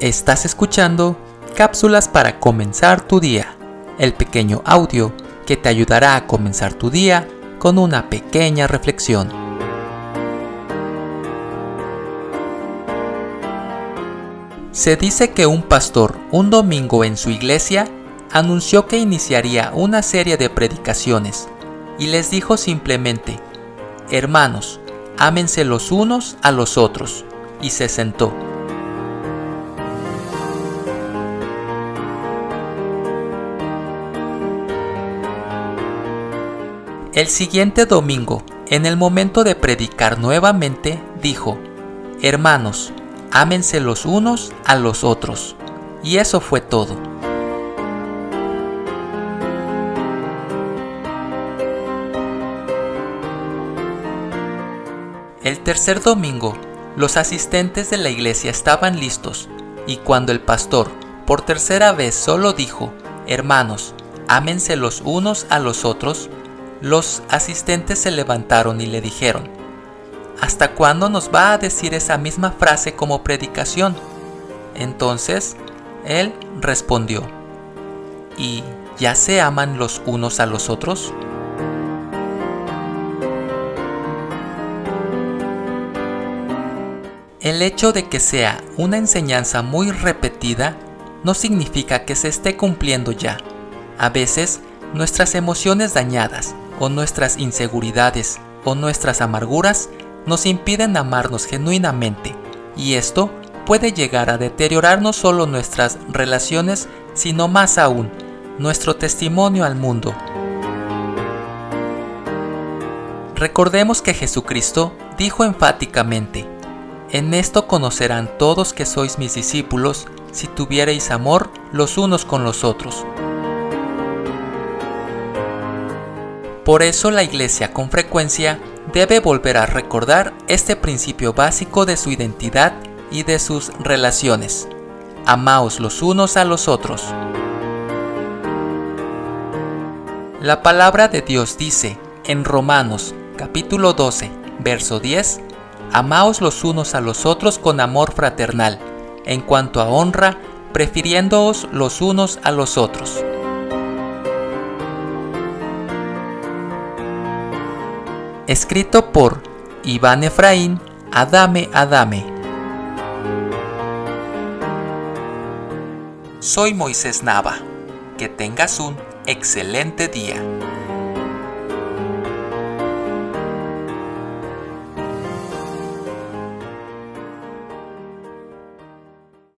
Estás escuchando cápsulas para comenzar tu día, el pequeño audio que te ayudará a comenzar tu día con una pequeña reflexión. Se dice que un pastor un domingo en su iglesia anunció que iniciaría una serie de predicaciones y les dijo simplemente, Hermanos, ámense los unos a los otros, y se sentó. El siguiente domingo, en el momento de predicar nuevamente, dijo, Hermanos, ámense los unos a los otros. Y eso fue todo. El tercer domingo, los asistentes de la iglesia estaban listos y cuando el pastor por tercera vez solo dijo, Hermanos, ámense los unos a los otros, los asistentes se levantaron y le dijeron, ¿Hasta cuándo nos va a decir esa misma frase como predicación? Entonces, él respondió, ¿y ya se aman los unos a los otros? El hecho de que sea una enseñanza muy repetida no significa que se esté cumpliendo ya. A veces, nuestras emociones dañadas, o nuestras inseguridades o nuestras amarguras nos impiden amarnos genuinamente y esto puede llegar a deteriorar no solo nuestras relaciones, sino más aún, nuestro testimonio al mundo. Recordemos que Jesucristo dijo enfáticamente, En esto conocerán todos que sois mis discípulos si tuviereis amor los unos con los otros. Por eso la Iglesia con frecuencia debe volver a recordar este principio básico de su identidad y de sus relaciones. Amaos los unos a los otros. La palabra de Dios dice en Romanos capítulo 12, verso 10, Amaos los unos a los otros con amor fraternal, en cuanto a honra, prefiriéndoos los unos a los otros. Escrito por Iván Efraín Adame Adame. Soy Moisés Nava. Que tengas un excelente día.